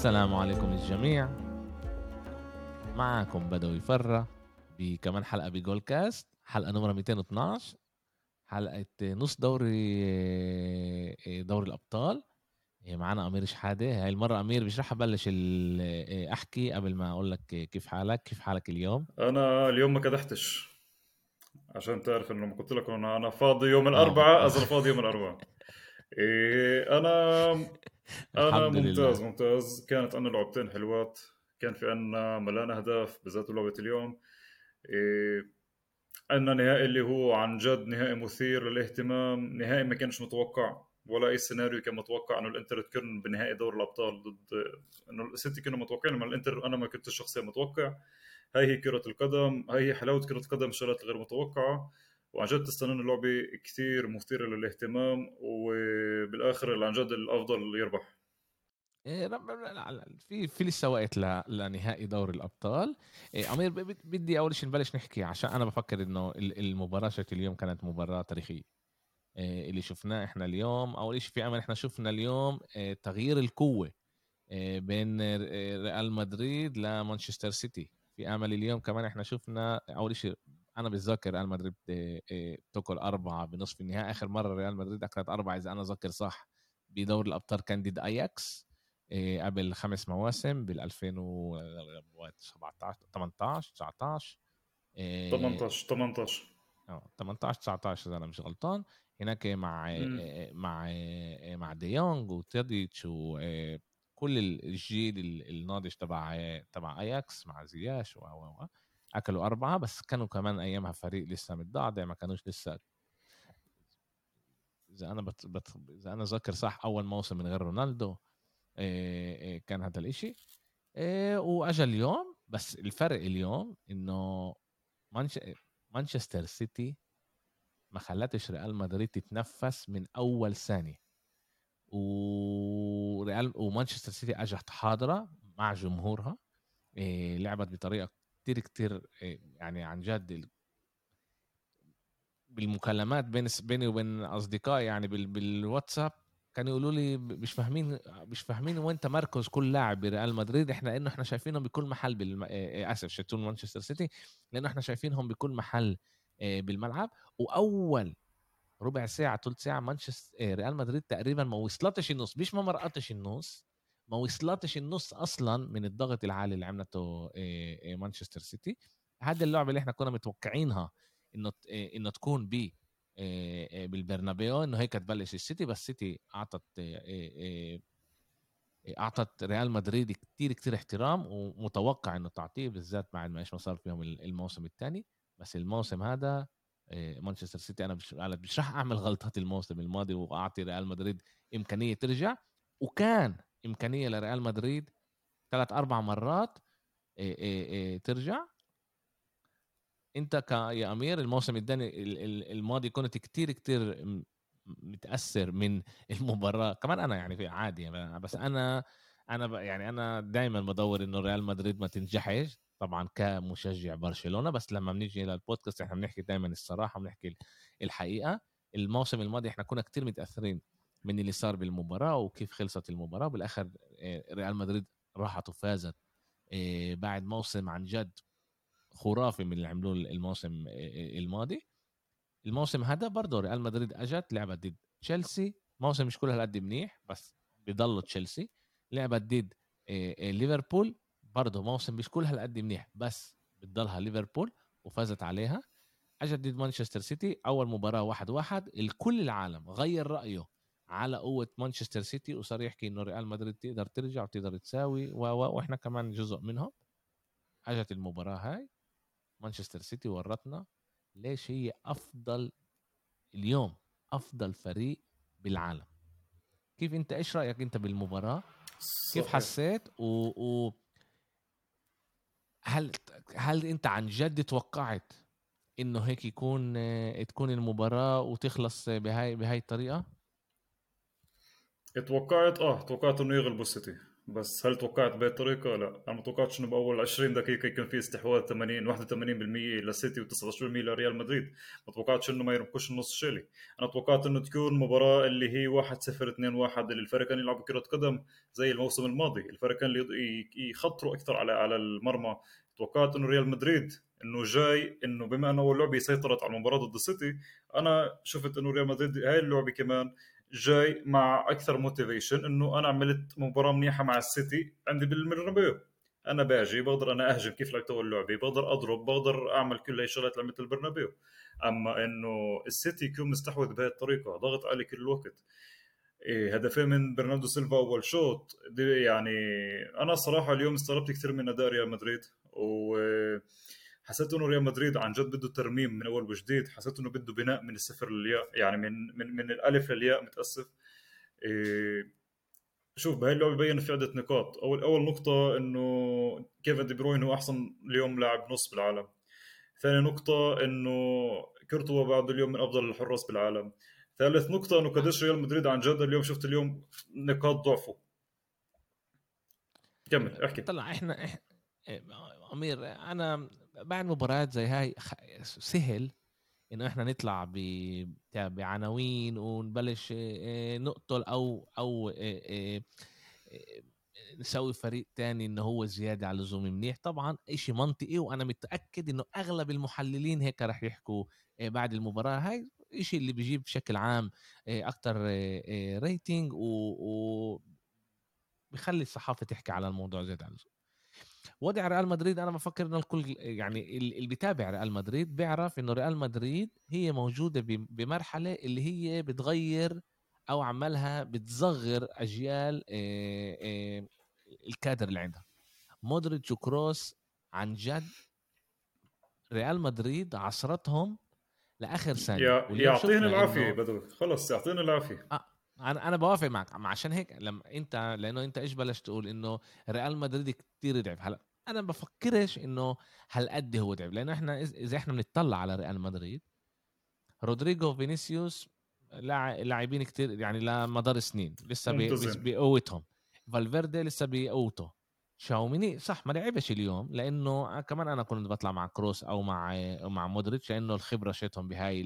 السلام عليكم الجميع. معكم بدوي فرة بكمان حلقة بجول كاست حلقة نمرة 212 حلقة نص دوري دوري الأبطال. معنا أمير شحادة. هاي المرة أمير مش رح أبلش أحكي قبل ما أقول لك كيف حالك كيف حالك اليوم؟ أنا اليوم ما كدحتش عشان تعرف إنه قلت لك أنا أنا فاضي يوم الأربعاء أزل فاضي يوم الأربعاء. إيه أنا أنا ممتاز لله. ممتاز كانت عندنا لعبتين حلوات. كان في عندنا ملان أهداف بالذات لعبة اليوم. إيه عندنا نهائي اللي هو عن جد نهائي مثير للاهتمام. نهائي ما كانش متوقع ولا أي سيناريو كان متوقع إنه الإنتر تكون بنهائي دور الأبطال ضد إنه السيتي كانوا متوقعين اما الإنتر أنا ما كنت شخصيا متوقع. هاي هي كرة القدم هاي هي حلاوة كرة القدم الشغلات الغير متوقعة. وعن جد تستنون اللعبة كثير مثيرة للاهتمام وبالآخر اللي عن جد الأفضل يربح. إيه، في في لسه وقت لنهائي دوري الأبطال. إيه، أمير بدي أول شيء نبلش نحكي عشان أنا بفكر إنه المباراة شكل اليوم كانت مباراة تاريخية. إيه، اللي شفناه إحنا اليوم أول شيء في أمل إحنا شفنا اليوم تغيير القوة بين ريال مدريد لمانشستر سيتي. في أمل اليوم كمان إحنا شفنا أول شيء أنا بتذكر ريال مدريد تاكل اربعه بنصف النهائي آخر مرة ريال مدريد اكلت أربعة إذا أنا ذاكر صح بدور الأبطال كان ضد أياكس قبل خمس مواسم بال 2017 18 19 18 18 آه 18 19 إذا أنا مش غلطان هناك مع. مع مع دي يونج وتاديتش وكل الجيل الناضج تبع تبع أياكس مع زياش و و أكلوا أربعة بس كانوا كمان أيامها فريق لسه متضعضع ما كانوش لسه إذا أنا بت... بت... إذا أنا ذاكر صح أول موسم من غير رونالدو إيه كان هذا الإشي. إيه واجا اليوم بس الفرق اليوم إنه مانش... مانشستر سيتي ما خلتش ريال مدريد تتنفس من أول ثانية. وريال ومانشستر سيتي اجت حاضرة مع جمهورها إيه لعبت بطريقة كتير كتير إيه، يعني عن جد بالمكالمات بين بيني وبين أصدقائي يعني بالواتساب كانوا يقولوا لي مش فاهمين مش فاهمين وين تمركز كل لاعب بريال مدريد. إحنا لأنه إحنا شايفينهم بكل محل بالم... أسف شتون مانشستر سيتي. لأنه إحنا شايفينهم بكل محل بالملعب. وأول ربع ساعة ثلث ساعة مانشستر ريال مدريد تقريبا ما وصلتش النص. مش ما مرقتش النص. ما وصلتش النص أصلا من الضغط العالي اللي عملته مانشستر سيتي. هذه اللعبة اللي إحنا كنا متوقعينها إنه إنه تكون ب بالبرنابيو إنه هيك تبلش السيتي بس السيتي أعطت أعطت ريال مدريد كتير كتير احترام ومتوقع إنه تعطيه بالذات بعد ما إيش ما صار فيهم الموسم الثاني. بس الموسم هذا مانشستر سيتي أنا مش مش أعمل غلطات الموسم الماضي وأعطي ريال مدريد إمكانية ترجع. وكان إمكانية لريال مدريد ثلاث أربع مرات ترجع. أنت يا أمير الموسم الثاني الماضي كنت كتير كتير متأثر من المباراة. كمان أنا يعني في عادي يعني بس أنا أنا يعني أنا دائما بدور إنه ريال مدريد ما تنجحش طبعا كمشجع برشلونة. بس لما بنيجي للبودكاست إحنا بنحكي دائما الصراحة بنحكي الحقيقة. الموسم الماضي إحنا كنا كتير متأثرين من اللي صار بالمباراة وكيف خلصت المباراة. بالآخر ريال مدريد راحت وفازت بعد موسم عن جد خرافي من اللي عملوه الموسم الماضي. الموسم هذا برضه ريال مدريد أجت لعبت ضد تشيلسي. موسم مش كل هالقد منيح بس بضل تشيلسي. لعبت ضد ليفربول برضه موسم مش كل هالقد منيح بس بتضلها ليفربول وفازت عليها. أجت ضد مانشستر سيتي أول مباراة واحد واحد. الكل العالم غير رأيه على قوة مانشستر سيتي وصار يحكي إنه ريال مدريد تقدر ترجع وتقدر تساوي و... وإحنا كمان جزء منهم. أجت المباراة هاي مانشستر سيتي ورتنا ليش هي أفضل اليوم؟ أفضل فريق بالعالم. كيف أنت إيش رأيك أنت بالمباراة؟ صحيح. كيف حسيت؟ و, و... هل هل أنت عن جد توقعت إنه هيك يكون تكون المباراة وتخلص بهاي بهاي الطريقة؟ توقعت آه توقعت إنه يغلبوا السيتي. بس هل توقعت بهي الطريقة؟ لا. أنا ما توقعتش إنه بأول 20 دقيقة يكون في استحواذ 80 81% للسيتي و19% لريال مدريد. ما توقعتش إنه ما يرمكوش النص شيلي. أنا توقعت إنه تكون مباراة اللي هي 1 0 2 1 اللي الفريقين يلعبوا كرة قدم زي الموسم الماضي. الفريقين يخطروا أكثر على على المرمى. توقعت إنه ريال مدريد إنه جاي إنه بما إنه اول لعبه سيطرت على المباراة ضد السيتي أنا شفت إنه ريال مدريد هاي اللعبه كمان جاي مع أكثر motivation إنه أنا عملت مباراة منيحة مع السيتي عندي بالبرنابيو أنا باجي بقدر أنا أهجم كيف لعبت أول لعبة بقدر أضرب بقدر أعمل كل هاي الشغلات اللي عملت البرنابيو أما إنه السيتي يكون مستحوذ بهي الطريقة؟ ضغط علي كل الوقت. إيه هدفين من برناردو سيلفا أول شوط. يعني أنا الصراحه اليوم استغربت كثير من أداء ريال مدريد. و حسيت إنه ريال مدريد عن جد بده ترميم من أول وجديد حسيت إنه بده بناء من الصفر للياء يعني من من من الألف للياء متأسف. إيه شوف بهي اللعبة بين في عدة نقاط. أول أول نقطة إنه كيفن دي بروين هو أحسن اليوم لاعب نص بالعالم. ثاني نقطة إنه كورتوا بعد اليوم من أفضل الحراس بالعالم. ثالث نقطة إنه قديش ريال مدريد عن جد اليوم شفت اليوم نقاط ضعفه. كمل احكي. طلع إحنا, إحنا أمير أنا بعد مباريات زي هاي سهل إنه إحنا نطلع بعناوين ونبلش نقتل أو أو نسوي فريق تاني إنه هو زيادة على اللزوم منيح. طبعا إشي منطقي وأنا متأكد إنه أغلب المحللين هيك رح يحكوا بعد المباراة. هاي إشي اللي بيجيب بشكل عام أكتر rating و بخلي الصحافة تحكي على الموضوع زيادة على اللزوم. وضع ريال مدريد أنا بفكر انه الكل يعني اللي بيتابع ريال مدريد بيعرف إنه ريال مدريد هي موجودة بمرحلة اللي هي بتغير أو عمالها بتصغر أجيال الكادر اللي عندها. مودريتش وكروس عن جد ريال مدريد عصرتهم لآخر ثانية. يعطيهم العافية بدو خلص يعطيهم العافية. آه أنا أنا بوافق معك. عشان هيك لما انت لأنه أنت إيش بلشت تقول؟ إنه ريال مدريد كتير ضعف هلا أنا بفكرش إنه هالقد هو ضعف لأنه إحنا إذا إحنا بنطلع على ريال مدريد رودريجو فينيسيوس لاعبين كتير يعني لمدار سنين. لسه بقوتهم فالفيردي لسه بقوته تشواميني صح ما لعبش اليوم لأنه كمان أنا كنت بطلع مع كروس أو مع مع مودريتش لأنه الخبرة شيتهم بهاي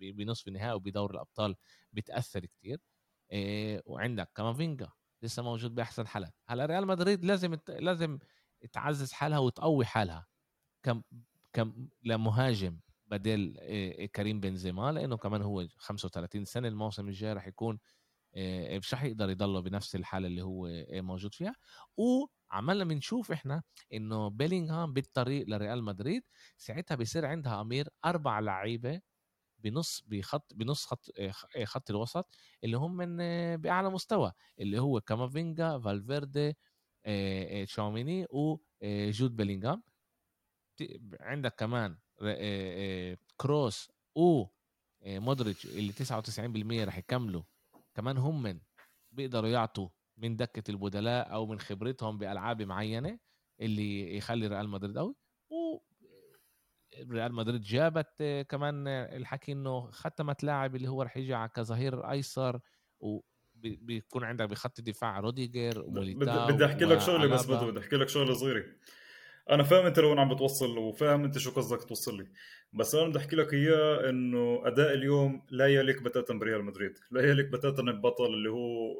بنصف النهائي وبدور الأبطال بتأثر كتير. إيه وعندك كامافينجا لسه موجود بأحسن حالات. هلا ريال مدريد لازم لازم تعزز حالها وتقوي حالها كم كم لمهاجم بدل إيه كريم بنزيما لأنه كمان هو 35 سنة الموسم الجاي راح يكون إيه مش راح يقدر يضله بنفس الحالة اللي هو موجود فيها. وعمالنا بنشوف إحنا إنه بيلينغهام بالطريق لريال مدريد ساعتها بيصير عندها أمير أربع لعيبة بنص بخط بنص خط آه، آه، خط الوسط اللي هم من آه، بأعلى مستوى اللي هو كامافينجا فالفيردي تشواميني وجود بيلينغام عندك كمان كروس و مودريتش اللي 99% رح يكملوا. كمان هم من بيقدروا يعطوا من دكة البدلاء أو من خبرتهم بألعاب معينة اللي يخلي ريال مدريد قوي. ريال مدريد جابت كمان الحكي إنه ختمت لاعب اللي هو رح يجي كظهير أيسر وبيكون عندك بخط الدفاع روديجر بدي أحكي لك شغلة بس بدو بدي أحكي لك شغلة صغيرة. أنا فاهم أنت لوين عم بتوصل وفاهم أنت شو قصدك توصل لي بس أنا بدي أحكي لك إياه إنه أداء اليوم لا يليق بتاتا بريال مدريد لا يليق بتاتا البطل اللي هو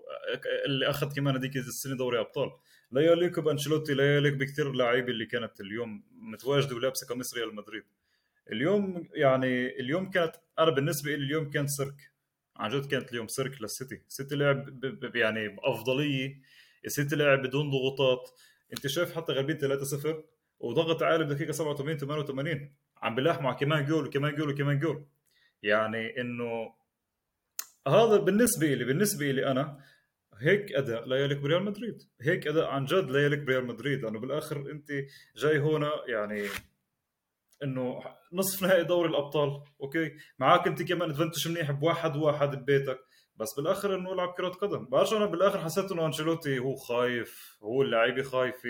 اللي أخذ كمان هذيك السنة دوري أبطال. لا يليق بأنشيلوتي لا يليق بكثير لعيبه اللي كانت اليوم متواجدة ولابسة قميص ريال مدريد. اليوم يعني اليوم كانت أنا بالنسبة لي اليوم كان سيرك. عن جد كانت اليوم سيرك للسيتي. السيتي لعب يعني بأفضلية. السيتي لعب بدون ضغوطات. أنت شايف حتى غالبين 3-0 وضغط عالي بدقيقة 87 88 عم بلاحق ع كمان جول وكمان جول وكمان جول. يعني إنه هذا بالنسبة لي بالنسبة لي أنا هيك أداء يليق بريال مدريد. هيك أداء عن جد يليق بريال مدريد. لأنه بالآخر أنت جاي هنا يعني إنه نصف نهائي دوري الأبطال. okay؟ معك أنت كمان advantage منيح بواحد واحد ببيتك. بس بالآخر إنه العب كرة قدم. بعرفش أنا بالآخر حسيت إنه أنشيلوتي هو خايف. هو اللعيبة خايفة.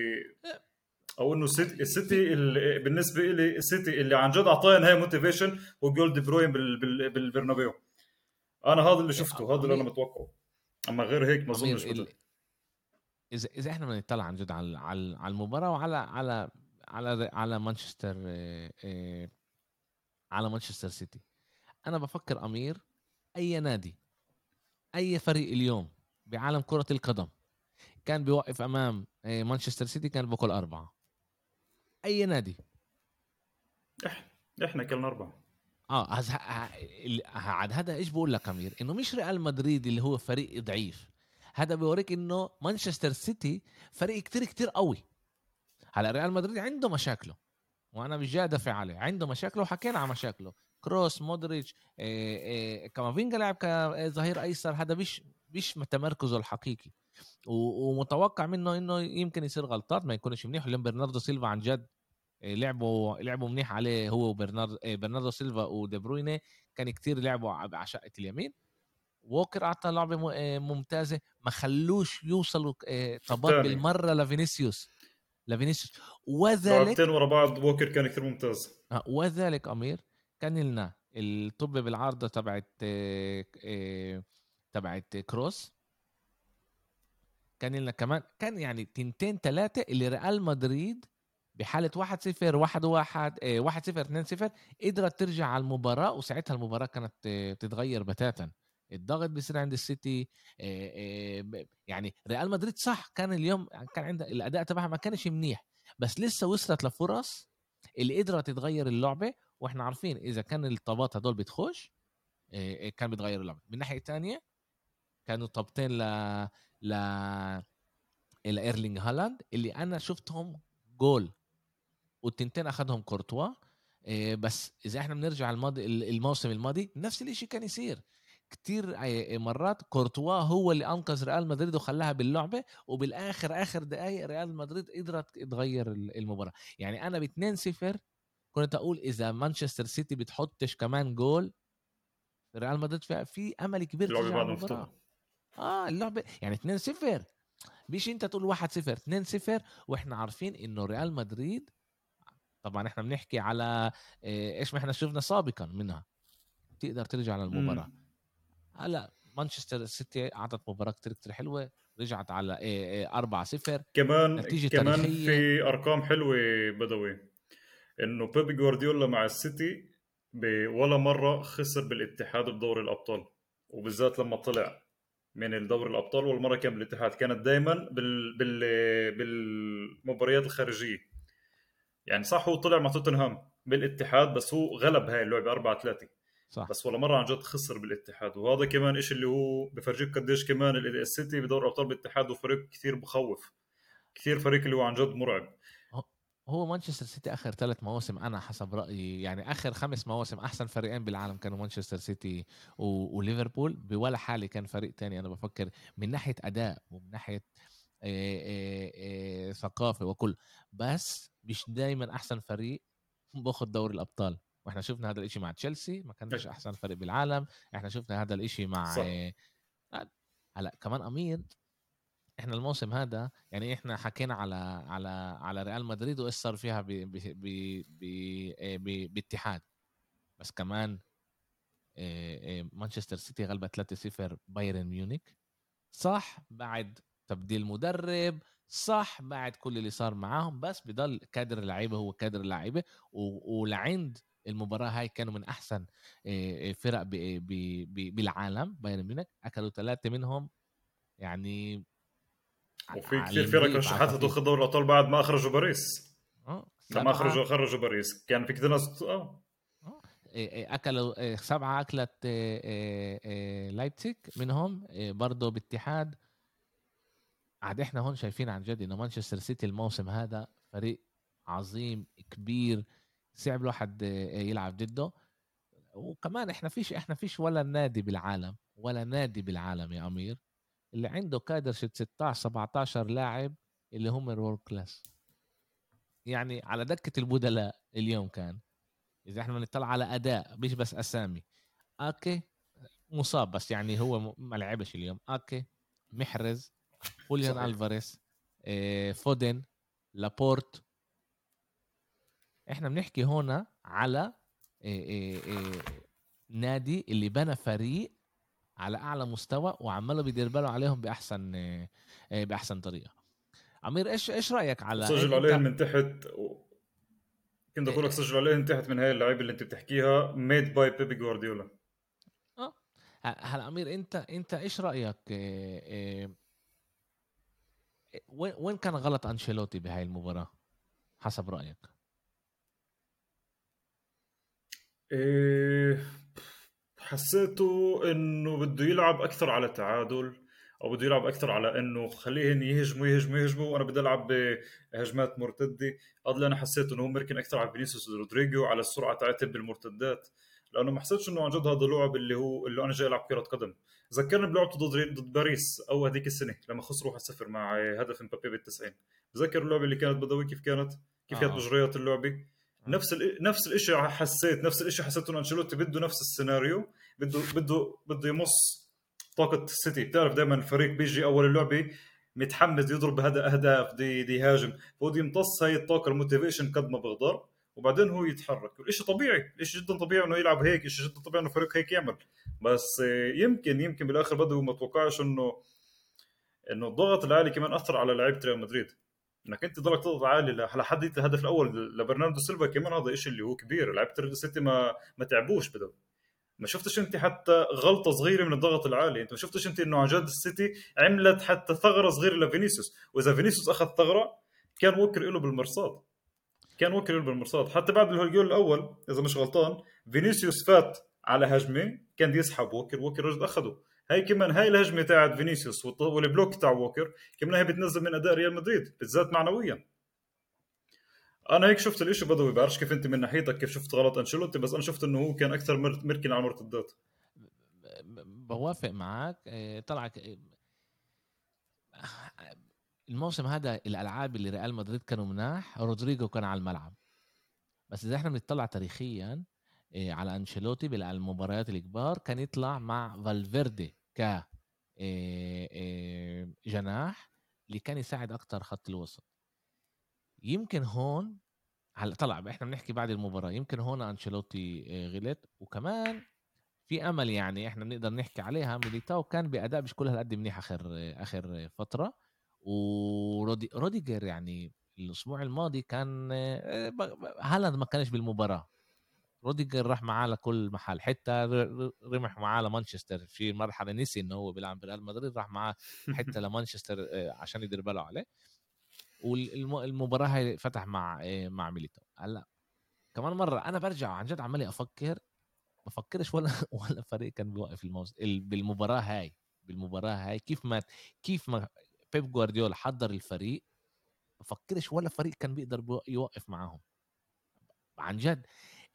أو إنه السيتي السيتي بالنسبة لي السيتي اللي عن جد اعطاني هاي motivation هو جول دي بروين بالبرنابيو. أنا هذا اللي شفته. هذا اللي أنا متوقعه. أما غير هيك ما أظنش اذا إذا إحنا بنطلع عن جد على على على المباراة وعلى على على على مانشستر آه، آه، على مانشستر سيتي. أنا بفكر أمير أي نادي أي فريق اليوم بعالم كرة القدم كان بيوقف أمام آه، مانشستر سيتي كان باكل أربعة. أي نادي. إحنا إحنا كلنا أربعة. آه عاد هذا إيش بقول لك أمير؟ إنه مش ريال مدريد اللي هو فريق ضعيف. هذا بيوريك إنه مانشستر سيتي فريق كتير كتير قوي. هلا ريال مدريد عنده مشاكله وأنا مش جاي أدافع عليه عنده مشاكله وحكينا عن مشاكله. كروس مودريتش إيه إيه كامافينجا لعب كظهير أيسر هذا مش مش تمركزه الحقيقي. ومتوقع منه إنه يمكن يصير غلطات ما يكونش منيح. لأن برناردو سيلفا عن جد لعبوا لعبوا منيح عليه هو وبرناردو برناردو سيلفا ودي برويني كان كتير لعبوا على شقه اليمين. ووكر اعطى لعبة ممتازة. ما خلوش يوصلوا طابات بالمرة لفينيسيوس. لفينيسيوس. وذلك ورا بعض. ووكر كان كثير ممتاز. آه، وذلك أمير كان لنا الطابة بالعارضة تبعت تبعت كروس. كان لنا كمان كان يعني تنتين ثلاثة اللي ريال مدريد بحالة 1 0 1 1 1 0 2 0 قدرت ترجع على المباراة وساعتها المباراة كانت تتغير بتاتا. الضغط بيصير عند السيتي يعني ريال مدريد صح كان اليوم كان عنده الأداء تبعها ما كانش منيح بس لسه وصلت لفرص اللي قدرت تغير اللعبة وإحنا عارفين إذا كان الطابات هدول بتخش كان بتغير اللعبة. من ناحيه تانية كانوا طابتين ل ل لإيرلينج هالاند اللي أنا شفتهم جول. والتنتين اخذهم كورتوا. بس إذا إحنا بنرجع الماضي الموسم الماضي نفس الشيء كان يصير. كتير مرات كورتوا هو اللي أنقذ ريال مدريد وخلاها باللعبة وبالآخر آخر دقائق ريال مدريد قدرت تغير المباراة. يعني أنا ب 2 0 كنت أقول إذا مانشستر سيتي بتحطش كمان جول ريال مدريد في أمل كبير اللعبة بعد مفتوحة. آه اللعبة يعني 2 0 مش أنت تقول 1 0 2 0 وإحنا عارفين إنه ريال مدريد طبعا إحنا بنحكي على إيش ما إحنا شفنا سابقا منها. تقدر ترجع للمباراة. هلأ مانشستر سيتي أعطت مباراة كتير كتير حلوة رجعت على 4 0 كمان نتيجة كمان تاريخية. في أرقام حلوة بدوي إنه بيب جوارديولا مع السيتي ولا مرة خسر بالاتحاد بدوري الأبطال. وبالذات لما طلع من الدوري الأبطال والمرة كان بالاتحاد. كانت دائما بال... بال... بالمباريات الخارجية. يعني صح هو طلع مع توتنهام بالاتحاد بس هو غلب هاي اللعبة 4 3 صح. بس ولا مرة عن جد خسر بالاتحاد. وهذا كمان إشي اللي هو بفرجيك قديش كمان السيتي بدور أبطال بالاتحاد وفريق كثير بخوف كثير فريق اللي هو عن جد مرعب. هو مانشستر سيتي آخر ثلاث مواسم أنا حسب رأيي يعني آخر خمس مواسم أحسن فريقين بالعالم كانوا مانشستر سيتي و... وليفربول. بولا حالي كان فريق تاني أنا بفكر من ناحية أداء ومن ناحية ثقافة وكل. بس مش دائما أحسن فريق باخذ دوري الأبطال. وإحنا شفنا هذا الإشي مع تشيلسي ما كانش أحسن فريق بالعالم. إحنا شفنا هذا الإشي مع صح. هلأ كمان امير إحنا الموسم هذا يعني إحنا حكينا على على على ريال مدريد وإيش صار فيها باتحاد. بس كمان مانشستر سيتي غلبت 3-0 بايرن ميونخ صح بعد تبديل مدرب صح بعد كل اللي صار معاهم بس بضل كادر اللعيبه هو كادر اللعيبه ولعند المباراة هاي كانوا من أحسن فرق بالعالم بايرن ميونخ. أكلوا ثلاثة منهم يعني وفي كثير فرق رشحتها تاخذ دوري الأبطال بعد ما أخرجوا باريس. آه لما أخرجوا خرجوا باريس. كان في كثير ناس آه, آه. أكلوا سبعة أكلت لايبتيك منهم برضه باتحاد. عاد إحنا هون شايفين عن جد إنه مانشستر سيتي الموسم هذا فريق عظيم كبير صعب الواحد يلعب ضده. وكمان إحنا فيش إحنا فيش ولا نادي بالعالم ولا نادي بالعالم يا أمير اللي عنده كادر 16 17 لاعب اللي هم ال world class يعني على دكة البدلاء اليوم كان إذا إحنا بنطلع على أداء مش بس أسامي. أوكي مصاب بس يعني هو ما لعبش اليوم. أوكي محرز هوليان الفاريز فودن لابورت إحنا بنحكي هنا على نادي اللي بنى فريق على اعلى مستوى وعماله بيدير باله عليهم باحسن باحسن طريقه أمير إيش إيش رايك على سجل عليهم من تحت و... كنت أقول لك سجل عليهم تحت من هاي اللعيبه اللي انت بتحكيها made by بيب جوارديولا آه هلا امير انت انت إيش رايك إيه وين كان غلط أنشيلوتي بهاي المباراة؟ حسب رأيك. إيه حسيته إنه بده يلعب أكثر على تعادل أو بده يلعب أكثر على إنه خليهم يهجموا يهجموا يهجموا وأنا بدي ألعب بهجمات مرتدة. اللي أنا حسيت إنه هو مركن أكثر على فينيسيوس رودريجو على السرعة تاعتهم بالمرتدات. لأنه ما حسيتش إنه عن جد هذا لعب اللي هو اللي أنا جاي ألعب كرة قدم. ذكرني بلعبته ضد ضد باريس أو هذيك السنة لما خسروا 1-0 مع هدف امبابي بال90 بتذكر اللعبة اللي كانت بدوي؟ كيف كانت؟ كيف كانت آه. مجريات اللعبة؟ آه. نفس ال... نفس الشيء حسيت نفس الشيء حسيت إنه أنشيلوتي بده نفس السيناريو بده بده بده يمص طاقة السيتي بتعرف دائما الفريق بيجي أول اللعبة متحمس يضرب هذا اهداف دي دي يهاجم. فهو يمتص هاي الطاقة ال motivation قد ما بقدر. وبعدين هو يتحرك. والشيء طبيعي الشيء جدا طبيعي إنه يلعب هيك الشيء جدا طبيعي إنه فريق هيك يعمل. بس يمكن يمكن بالآخر بده ما توقعش إنه إنه الضغط العالي كمان أثر على لعيبة ريال مدريد. إنك أنت ضلك تضغط عالي لحد الهدف الأول لبرناردو سيلفا كمان هذا الشيء اللي هو كبير. لعيبة السيتي ما ما تعبوش بدوي. ما شفتش أنت حتى غلطة صغيرة من الضغط العالي. أنت ما شفتش أنت إنه عن جد السيتي عملت حتى ثغرة صغيرة لفينيسيوس. وإذا فينيسيوس أخذ ثغرة كان ووكر له بالمرصاد. كان ووكر له بالمرصاد حتى بعد الجول الأول إذا مش غلطان فينيسيوس فات على هجمة كان يسحب ووكر ووكر رجل أخذه. هاي كمان هاي الهجمة تاعت فينيسيوس وال block تاع ووكر كمان هي بتنزل من أداء ريال مدريد بالذات معنويا. أنا هيك شفت الإشي بدوي بعرفش كيف أنت من ناحيتك كيف شفت غلط أنشيلوتي بس أنا شفت إنه هو كان أكثر مركن على المرتدات بوافق معك. إيه، طلع الموسم هذا الألعاب اللي ريال مدريد كانوا مناح رودريجو كان على الملعب. بس إذا إحنا بنطلع تاريخيا إيه، على أنشيلوتي بالمباريات الكبار كان يطلع مع فالفيردي ك إيه، جناح اللي كان يساعد أكثر خط الوسط. يمكن هون هلا طلع إحنا بنحكي بعد المباراة يمكن هون أنشيلوتي غلط. وكمان في أمل يعني إحنا بنقدر نحكي عليها ميليتاو كان بأداء مش كل هالقد منيح اخر آخر فترة. وروديجر يعني الأسبوع الماضي كان آه، هالاند ما كانش بالمباراة. روديجر راح معاه لكل محل حتى رمح معاه لمانشستر في مرحلة نسي انه هو بيلعب بريال مدريد راح معاه حتى لمانشستر آه، عشان يدير باله عليه والمباراه هاي فتح مع آه، مع ميليتو هلأ كمان مرة أنا برجع عن جد عمالي أفكر بفكرش ولا ولا فريق كان بيوقف الموز بالمباراة هاي بالمباراة هاي كيف ما كيف ما بيب جوارديولا حضر الفريق بفكرش ولا فريق كان بيقدر يوقف معاهم عن جد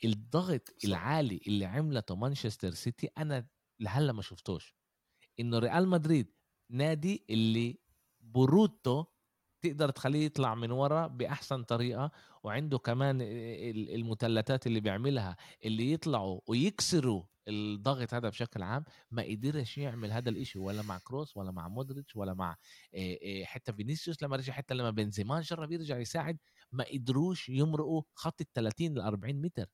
الضغط. العالي اللي عملته مانشستر سيتي أنا لهلأ ما شفتوش إنه ريال مدريد نادي اللي برودته تقدر تخليه يطلع من ورا بأحسن طريقة وعنده كمان المثلثات اللي بيعملها اللي يطلعوا ويكسروا الضغط هذا بشكل عام ما قدرش يعمل هذا الإشي ولا مع كروس ولا مع مودريتش ولا مع حتى فينيسيوس لما رجع حتى لما بنزيما جرب يرجع يساعد ما قدروش يمرقوا خط ال 30 ل 40 متر.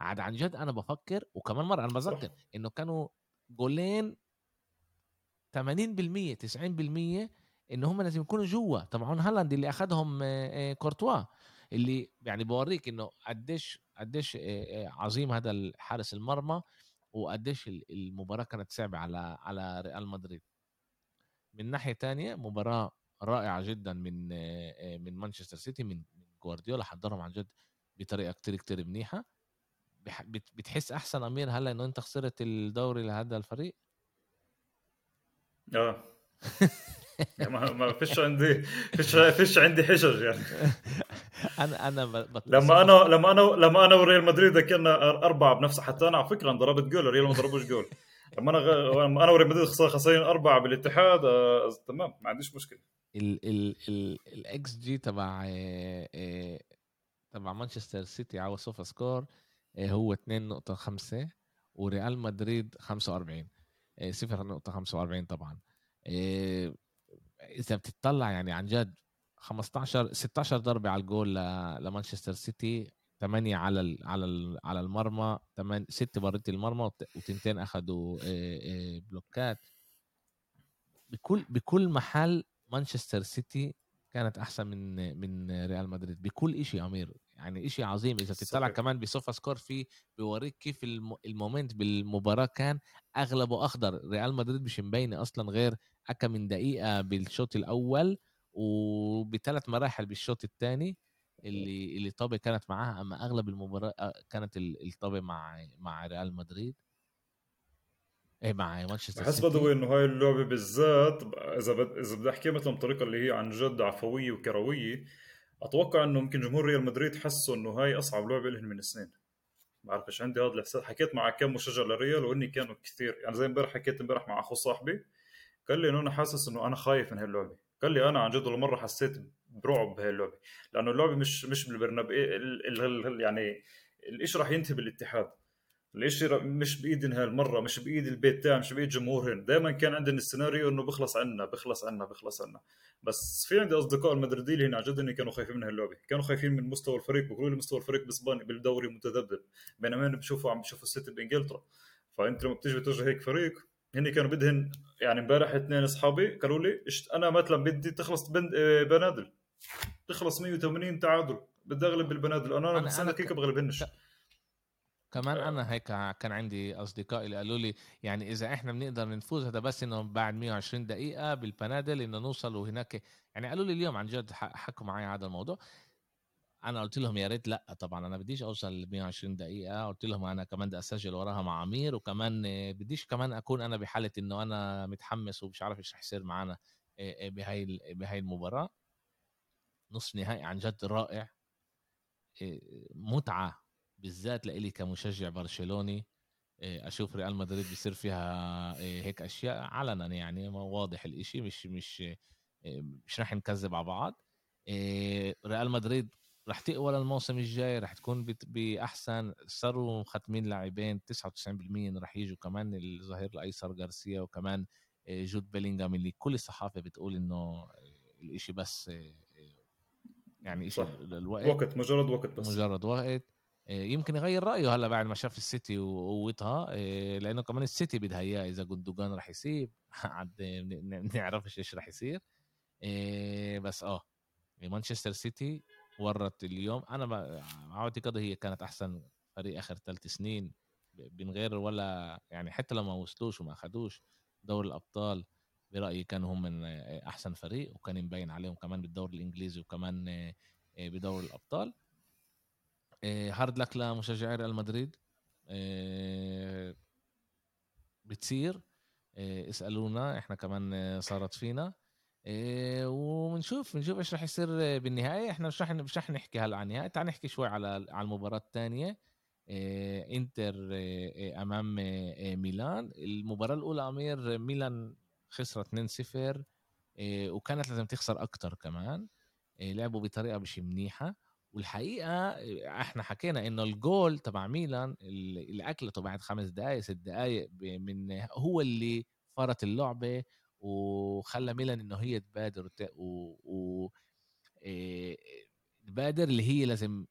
عاد عن جد أنا بفكر وكمان مرة أنا بذكر إنه كانوا جولين 80% 90% إن هم لازم يكونوا جول طبعا هالاند اللي اخذهم كورتوا اللي يعني بوريك إنه قديش قديش عظيم هذا الحارس المرمى وقديش المباراة كانت صعبة على على ريال مدريد. من ناحية تانية مباراة رائعة جدا من من مانشستر سيتي من جوارديولا حضرهم عن جد بطريقة كتير كتير منيحة. بتحس أحسن أمير هلا إنه أنت خسرت الدوري لهذا الفريق؟ آه. ما ما فيش عندي فيش فيش عندي حجج يعني. أنا أنا لما أنا لما أنا لما أنا وريال مدريد كنا أربعة بنفس حتى أنا على فكرة ضربت جول ريال ما ضربوش جول. لما أنا غ... لما أنا وريال مدريد خسرين أربعة بالاتحاد آه... تمام ما عنديش مشكلة. ال ال ال الاكس جي تبع آه، آه، تبع مانشستر سيتي على SofaScore آه، هو 2.5 وريال مدريد 45 0.45 طبعا. إذا بتطلع يعني عن جد 15 16 ضربة على الجول لمانشستر سيتي 8 على ال على ال على المرمى 8 6 برات المرمى وتنتين أخذوا بلوكات. بكل بكل محل مانشستر سيتي كانت أحسن من من ريال مدريد. بكل شيء أمير يعني شيء عظيم. إذا تطلع كمان ب SofaScore في بيوريك كيف ال momentum بالمباراة كان أغلبه أخضر. ريال مدريد مش مبينة أصلا غير اكا من دقيقة بالشوط الأول وبثلاث مراحل بالشوط الثاني اللي اللي طابة كانت معاها أما أغلب المباراة كانت الطابة مع مع ريال مدريد. إيه مع مانشستر بحس بدوي إنه هاي اللعبة بالذات إذا بد... إذا بدي احكي مثلا بطريقة اللي هي عن جد عفوية وكروية أتوقع إنه يمكن جمهور ريال مدريد حسوا إنه هاي أصعب لعبة لهم من سنين. بعرفش عندي هذا الإحساس. حكيت مع كم مشجع للريال وإني كانوا كثير. يعني زي امبارح حكيت امبارح مع أخو صاحبي قال لي إنه أنا حاسس إنه أنا خايف من هاي اللعبه قال لي أنا عن جد مره حسيت برعب بهي اللعبه لأنه اللعبة مش مش بالبرنابيو يعني الشيء راح ينتهي بالاتحاد. الإشي مش بايدن هالمره مش بايد البيت تاعي مش بايد جمهورهم دائما كان عندنا السيناريو إنه بخلص عنا بخلص عنا بخلص عنا. بس في عندي أصدقاء المدريديين هنا عن جد كانوا خايفين من هاللعبة. كانوا خايفين من مستوى الفريق بيقولوا لي مستوى الفريق باسبانيا بالدوري متذبذب. بينما أنا بشوفوا عم بشوفوا السيتي بإنجلترا. فأنت لما بتيجي بتواجه هيك فريق هن كانوا بدهن يعني امبارح اثنين أصحابي قالوا لي أنا مثلا بدي تخلص بنادل. تخلص 180 تعادل بدي أغلب بالبنادل. أنا أنا بس أنا كيك بغلبهنش كمان آه. أنا هيك كان عندي أصدقاء اللي قالوا لي يعني إذا إحنا بنقدر نفوز هذا بس إنه بعد 120 دقيقة بالبنادل إنه نوصل وهناك. يعني قالوا لي اليوم عن جد حكوا معي هذا الموضوع. أنا قلت لهم يا ريت لأ طبعا أنا بديش أوصل ل 120 دقيقة قلت لهم أنا كمان بدي أسجل وراها مع عمير وكمان بديش كمان أكون أنا بحالة إنه أنا متحمس ومش عارف إيش رح يصير معنا بهاي بهاي المباراة. نصف نهائي عن جد رائع متعة بالذات لإلي كمشجع برشلوني أشوف ريال مدريد بيصير فيها هيك أشياء علنا يعني واضح الإشي مش مش مش رح نكذب على بعض. ريال مدريد رح تقوى للموسم الجاي رح تكون بأحسن. صاروا ختمين لاعبين 99% رح يجوا كمان الظهير الأيسر غارسيا وكمان جود بيلينغهام اللي كل الصحافة بتقول إنه الإشي بس يعني شيء الوقت. وقت مجرد وقت بس. مجرد وقت. آه، يمكن يغير رأيه هلأ بعد ما شاف السيتي وقوتها آه، لأنه كمان السيتي بدها اياه إذا جوندوجان راح يسيب. عاد نعرفش إيش راح يصير. آه، بس آه مانشستر سيتي ورت اليوم. أنا أعتقد هي كانت أحسن فريق آخر ثلاث سنين من غير ولا يعني حتى لو ما وصلوش وما اخذوش دوري الأبطال برأيي كانوا هم من أحسن فريق وكان مبين عليهم كمان بالدوري الإنجليزي وكمان بدوري الأبطال. هارد لك لمشجعي ريال مدريد. آه، بتصير. آه، اسألونا إحنا كمان آه، صارت فينا. وبنشوف بنشوف إيش رح يصير بالنهاية. إحنا مش رح مش رح نحكي هلأ عن النهاية. تعال نحكي شوي على على المباراة الثانية إنتر أمام ميلان. المباراة الأولى أمير ميلان خسرت 2-0 وكانت لازم تخسر أكثر كمان. لعبوا بطريقة مش منيحة. والحقيقة إحنا حكينا إنه الجول تبع ميلان اللي اكلته بعد خمس دقائق ست دقائق من هو اللي فرط اللعبة. وخلى ميلان انه هي تبادر و, و... تبادر اللي هي لازم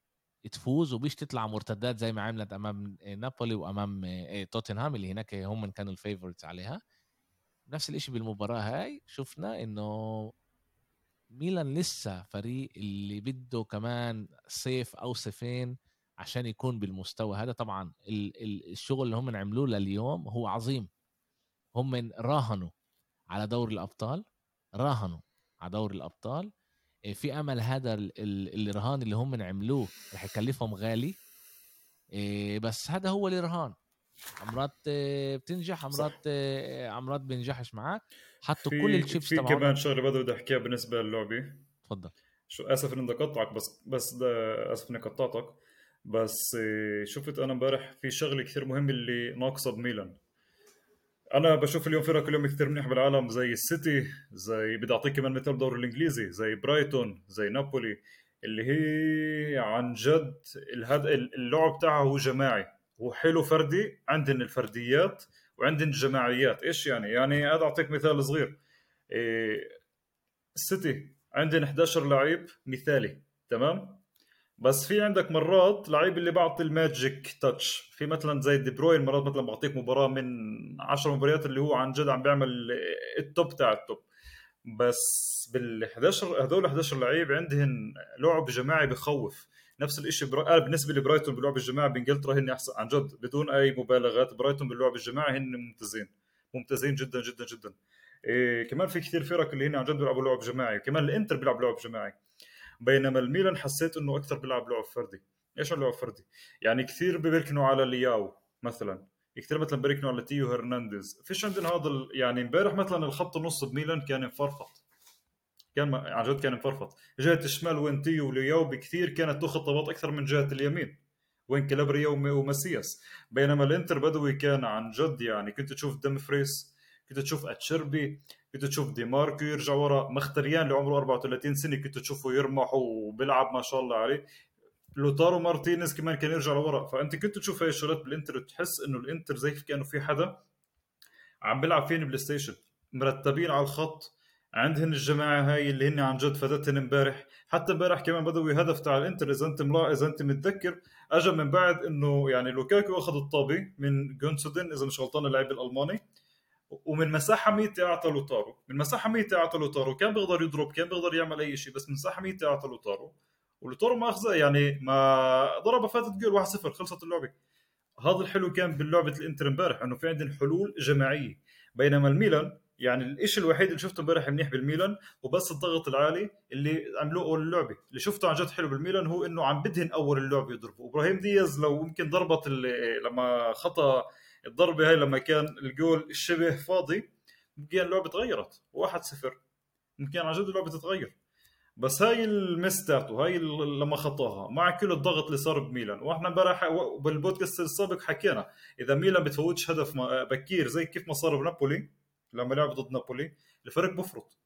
تفوز وبيش تطلع مرتدات زي ما عملت أمام نابولي وأمام توتنهام اللي هناك هم كانوا الفيفورتس عليها. نفس الشيء بالمباراة هاي شفنا إنه ميلان لسه فريق اللي بده كمان صيف أو صيفين عشان يكون بالمستوى هذا. طبعا الشغل اللي هم عملوه لليوم هو عظيم. هم راهنوا على دور الأبطال راهنوا على دور الأبطال. آه، في أمل هذا الرهان اللي هم عملوه رح يكلفهم غالي. آه، بس هذا هو الرهان امرات آه، بتنجح امرات امرات بينجحش معك حطوا كل الشيبس في كمان شغله بدي أحكيها بالنسبة للعبه تفضل. شو آسف إني بدي اقطعك بس بس آسف إني قطعتك. بس شفت أنا امبارح في شغلة كثير مهمة اللي ناقصة بميلان. أنا بشوف اليوم فرق اليوم كثير منيح بالعالم زي السيتي زي بدي أعطيك كمان مثال الدوري الإنجليزي زي برايتون زي نابولي اللي هي عن جد اللعب تاعها هو جماعي هو حلو فردي عندن الفرديات وعندن الجماعيات إيش يعني؟ يعني هذا أعطيك مثال صغير. إيه السيتي عندن 11 لعيب مثالي تمام؟ بس في عندك مرات لعيب اللي بعطي ال magic touch في مثلا زي دي بروين مرات مثلا بعطيك مباراة من 10 مباريات اللي هو عن جد عم بيعمل ال top تاع ال top بس بال 11 هذول 11 لعيب عندهم لعب جماعي بخوف. نفس الشيء برا... آه بالنسبة لبرايتون باللعب الجماعي بإنجلترا هن احسن عن جد بدون أي مبالغات برايتون باللعب الجماعي هن ممتازين. ممتازين جدا جدا جدا. إيه كمان في كثير فرق اللي هن عن جد بيلعبوا لعب جماعي. كمان الإنتر بيلعب لعب جماعي. بينما الميلان حسيت إنه أكثر بيلعب لعب فردي. إيش اللعب فردي؟ يعني كثير بيركنوا على لياو مثلا. كثير مثلا بيركنوا على تيو هرنانديز. فيش عندنا هذا يعني إمبارح مثلا الخط النص بميلان كان مفرفط كان عن جد كان مفرفط جهة الشمال وين تيو ولياو بكثير كانت تأخذ طابات أكثر من جهة اليمين. وين كالابريا وميسياس بينما الإنتر بدوي كان عن جد يعني كنت تشوف دومفريس كنت تشوف أتشيربي كنت تشوف دي ماركو يرجع ورا مخيتاريان اللي عمره 34 سنة كنت تشوفه يرمح وبيلعب ما شاء الله عليه. لوتارو مارتينيز كمان كان يرجع لورا. فأنت كنت تشوف هاي الشغلات بالإنتر وتحس إنه الإنتر زي كأنه في حدا عم بيلعب فين PlayStation مرتبين على الخط عندهن الجماعة هاي اللي هن عن جد فادتهن امبارح. حتى امبارح كمان بدوي هدف تاع الإنتر. إذا أنت ملاحظ إذا أنت متذكر اجى من بعد إنه يعني لوكاكو أخذ الطابة من جوسينز إذا مش غلطان اللاعب الألماني. ومن مساحة ميته اعطى لوتارو. من مساحة ميته اعطى لوتارو. كان بيقدر يضرب كان بيقدر يعمل أي شيء بس من مساحة ميته اعطى لوتارو. ولوتارو ما أخذ يعني ما ضرب فاتت جول 1-0 خلصت اللعبة. هذا الحلو كان بلعبه الانتر امبارح إنه في عندهم حلول جماعية. بينما الميلان يعني الشيء الوحيد اللي شفته امبارح منيح بالميلان وبس الضغط العالي اللي عملوه اول اللعبه اللي شفته عن جد حلو بالميلان هو إنه عم بدهن أول اللعبه يضربوا. إبراهيم دياز لو يمكن ضربت لما خطأ الضربة هاي لما كان الجول الشبه فاضي يمكن اللعبة تغيرت. 1-0 يمكن عن جد اللعبة تتغير. بس هاي المس تاعته هاي لما خطاها مع كل الضغط اللي صار بميلان. وإحنا امبارح بالبودكاست السابق حكينا إذا ميلان بتفوتش هدف بكير زي كيف ما صار بنابولي لما لعب ضد نابولي الفريق بفرط.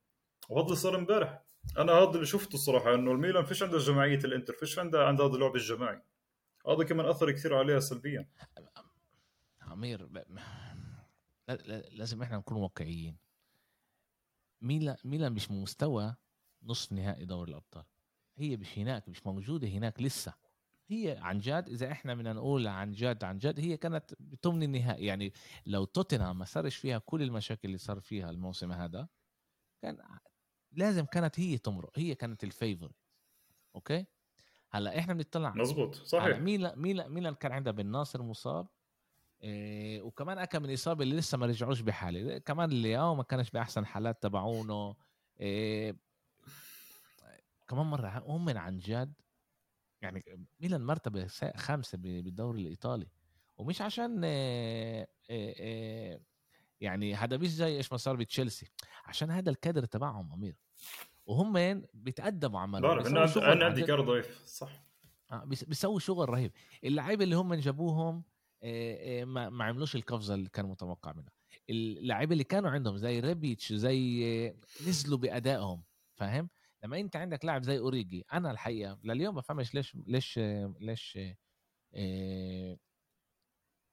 وهذا اللي صار امبارح. أنا هذا اللي شفته الصراحة إنه الميلان فيش عنده جماعية الإنتر فيش عنده عند هذا اللعب الجماعي. هذا كمان أثر كثير عليها سلبيا. عمير لازم إحنا نكون واقعيين. ميلان ميلان مش مستوى نصف نهائي دوري الأبطال. هي مش هناك مش موجودة هناك لسه. هي عن جد إذا إحنا بدنا نقول عن جد عن جد هي كانت بتمن النهائي. يعني لو توتنهام ما صارش فيها كل المشاكل اللي صار فيها الموسم هذا كان لازم كانت هي تمرق. هي كانت الفيفورت أوكي؟ هلأ إحنا بنطلع مزبوط صحيح. ميلان ميلان ميلان كان عندها بن ناصر مصاب. إيه وكمان اكا من الإصابة اللي لسه ما رجعوش بحاله كمان اللي ما كانش بأحسن حالات تبعونه. إيه كمان مرة هم من عن جد يعني ميلان مرتبة خامسة بالدوري الإيطالي. ومش عشان آآ آآ يعني هذا مش زي إيش ما صار بتشيلسي. عشان هذا الكادر تبعهم أمير. وهم بيتقدموا عملوا بعرف أنا عندي كادر ضعيف صح. آه بيسووا شغل رهيب. اللعيبة اللي هم جابوهم ما, ما عملوش القفزة اللي كان متوقع منها. اللعيبه اللي كانوا عندهم زي ريبيتش زي نزلوا بأدائهم فاهم؟ لما انت عندك لاعب زي أوريجي أنا الحقيقة لليوم ما فهمش ليش ليش ليش إيه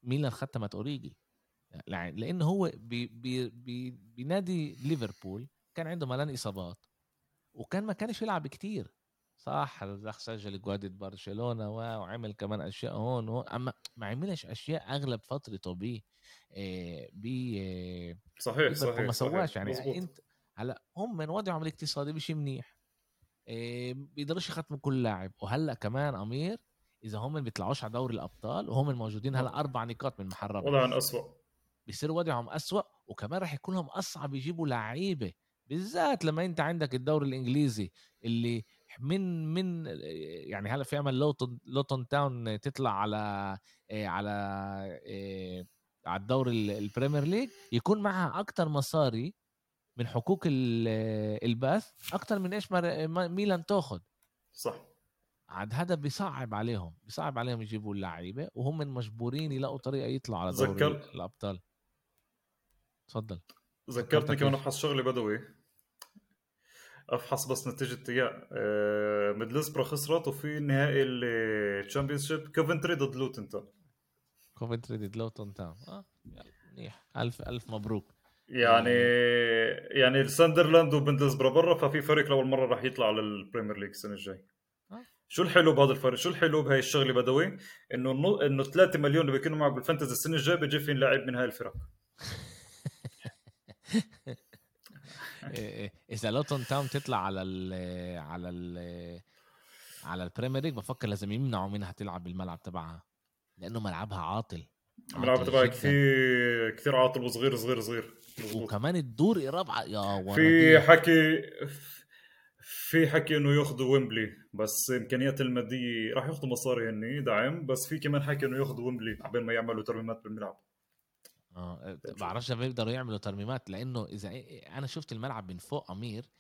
ميلان ختمت أوريجي. لأنه هو بي بي بي بنادي ليفربول كان عنده ملان إصابات وكان ما كانش يلعب كتير. صح راح سجل جول ضد برشلونة وعمل كمان أشياء هون وهون. أما ما عملش أشياء أغلب فترته ب ب صحيح صحيح ما سواش يعني. مزبوط. أنت هلأ هم من وضعهم الاقتصادي مش منيح بيقدروش يختموا كل لاعب. وهلأ كمان أمير إذا هم بيطلعوش على دوري الأبطال وهم الموجودين هلأ أربع نقاط من رابع. وضعهم اسوء بيصير وضعهم اسوء وكمان راح يكون لهم أصعب يجيبوا لعيبة بالذات لما أنت عندك الدوري الإنجليزي اللي من من يعني هلا في عمل لوتون لوتون تاون تطلع على على على الدوري ال Premier League يكون معها أكتر مصاري من حقوق البث أكثر من إيش؟ ميلان تاخذ صح. عاد هذا بيصعب عليهم بيصعب عليهم يجيبوا اللعيبة وهم مجبورين يلاقوا طريقة يطلعوا على دوري ذكر... الأبطال. تفضل. ذكرتني كمان افحص شغله بدوي أفحص بس نتيجة اياه ميدلسبرا خسرت وفي نهائي ال Championship كوفنتري ضد لوتن تاون كوفنتري ضد لوتن تاون آه منيح ألف ألف مبروك. يعني يعني الساندرلاند وميدلسبرا برا ففي فريق لأول مرة راح يطلع على ال Premier League السنة الجاي آه. شو الحلو بهذا الفريق؟ شو الحلو بهي الشغلة بدوي إنه إنه 3 مليون اللي بيكونوا معك بال fantasy السنة الجاية بيجي فين لاعب من هاي الفرق. إذا لوتون تاون تطلع على ال على ال على ال Premier League بفكر لازم يمنعوا منها تلعب بالملعب تبعها لأنه ملعبها عاطل. الملعب تبعها كثير كثير عاطل وصغير صغير صغير. وكمان الدور رابعه يا في حكي في حكي إنه ياخذوا ويمبلي بس إمكانيات المادية راح ياخذوا مصاري هني دعم بس في كمان حكي إنه ياخذوا ويمبلي قبل ما يعملوا ترميمات بالملعب. آه بعرفش بيقدروا يعملوا ترميمات لأنه إذا أنا شفت الملعب من فوق أمير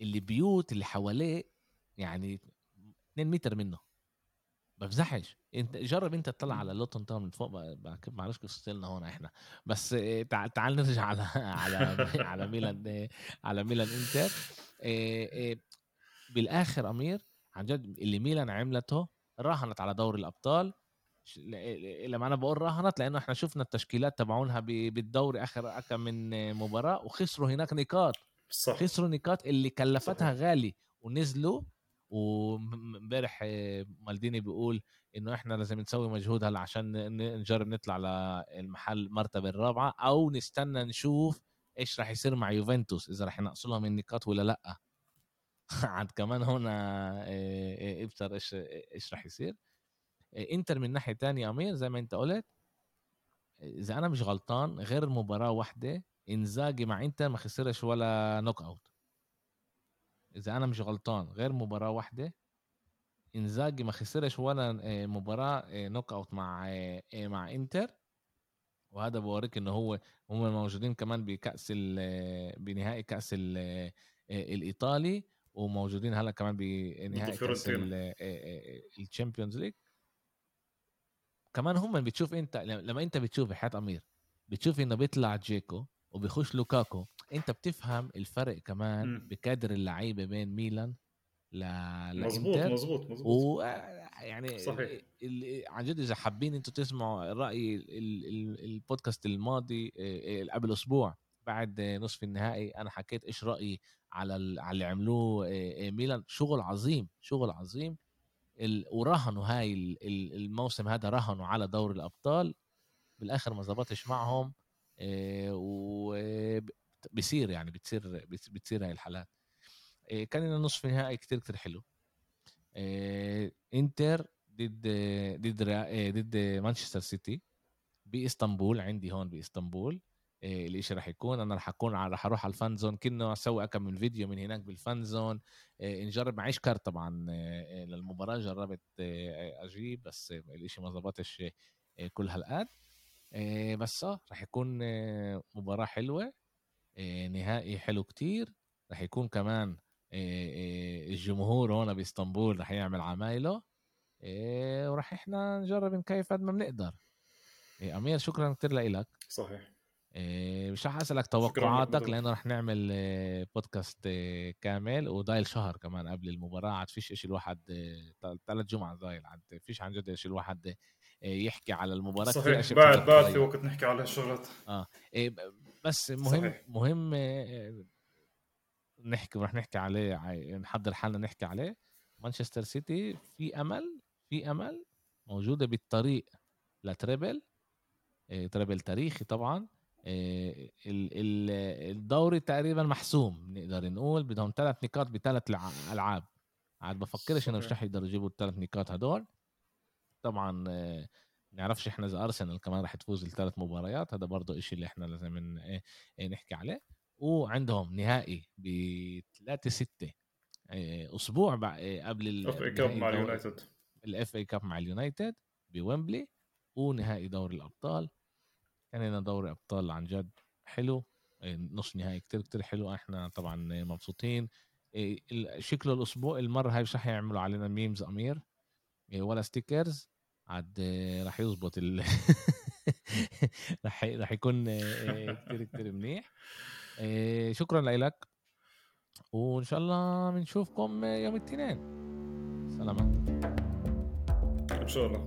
اللي بيوت اللي حواليه يعني 2 متر منه. بفزحش انت جرب انت تطلع على لوتون تاون من فوق ما معرفش كيف وصلنا هون إحنا. بس تعال تعال نرجع على على على ميلان على ميلان إنتر. بالآخر أمير عن جد اللي ميلان عملته راهنت على دوري الأبطال. لما أنا بقول راهنت لأنه إحنا شفنا التشكيلات تبعونها بالدوري آخر كم من مباراة وخسروا هناك نقاط صح. خسروا نقاط اللي كلفتها صح. غالي ونزلوا وامبارح مالديني بيقول إنه إحنا لازم نسوي مجهود هلأ عشان نجرب نطلع للمحل المرتبه الرابعة أو نستنى نشوف إيش راح يصير مع يوفنتوس إذا راح ينقصوا لهم النقاط ولا لأ عاد كمان هنا ابصر إيش إيش راح يصير انتر من ناحية تانية أمير زي ما أنت قلت إذا أنا مش غلطان غير مباراة واحدة إنزاجي مع إنتر ما خسرش ولا knockout إذا أنا مش غلطان غير مباراة واحدة إنزاجي ما خسرش ولا آه، مباراة knockout مع آه، مع إنتر. وهذا بوريك إنه هو هم موجودين كمان بكأس بنهائي كأس الإيطالي وموجودين هلا كمان بنهائي كأس ال Champions League. كمان هم بتشوف انت لما انت بتشوف حياه أمير بتشوف إنه بيطلع جيكو وبيخش لوكاكو انت بتفهم الفرق كمان بكادر اللعيبة بين ميلان ل مظبوط مظبوط مظبوط. و يعني صحيح. عن جد إذا حابين أنتم تسمعوا رأي البودكاست الماضي قبل أسبوع بعد نصف النهائي أنا حكيت إيش رأيي على على اللي عملوه ميلان. شغل عظيم شغل عظيم. وراهنوا هاي الموسم هذا راهنوا على دوري الأبطال بالآخر ما زبطش معهم وبصير يعني بتصير بتصير هاي الحالات. كان لنا نصف نهائي كتير كتير حلو. إنتر ضد ضد ضد مانشستر سيتي بإسطنبول عندي هون بإسطنبول. الاشي راح يكون؟ أنا راح أكون راح أروح على ال fan zone كنا أسوي كم من فيديو من هناك بال fan zone نجرب معيش كارت طبعا للمباراة جربت أجيب بس الإشي ما ظبطش كل هالقد. بس آه راح يكون مباراة حلوة نهائي حلو كتير. راح يكون كمان الجمهور هون بإسطنبول راح يعمل عمايله. وراح إحنا نجرب نكيف قد ما بنقدر. أمير شكرا كثير لك صحيح. مش راح أسألك توقعاتك لأنه راح نعمل بودكاست كامل وضايل شهر كمان قبل المباراة. عاد فيش شيء الواحد ثلاث جمعة ضايل. عاد فيش عن جد شيء الواحد يحكي على المباراة. صحيح بعد بعد في وقت نحكي على هالشغلات آه بس مهم صحيح. مهم نحكي ورح نحكي عليه نحضر حالنا نحكي عليه. مانشستر سيتي في أمل في أمل موجودة بالطريق ل treble treble تاريخي طبعا. الدوري تقريبا محسوم نقدر نقول بدهم ثلاث نقاط بثلاث ألعاب. عاد بفكرش إنه مش رح يقدروا يجيبوا الثلاث نقاط هدول. طبعا نعرفش إحنا إذا أرسنال كمان رح تفوز الثلاث مباريات هذا برضه إشي اللي إحنا لازم نحكي عليه. وعندهم نهائي ب 3 6 أسبوع قبل ال FA Cup مع اليونايتد. ال FA Cup مع اليونايتد بويمبلي ونهائي دوري الأبطال كان لنا دوري أبطال عن جد حلو نص نهائي كتير كتير حلو إحنا طبعا مبسوطين. شكله الأسبوع المرة هاي مش رح يعملوا علينا memes أمير. ولا stickers عاد راح يزبط ال راح راح يكون كتير كتير منيح. شكرا لك وإن شاء الله بنشوفكم يوم الاثنين. سلامات إن شاء الله.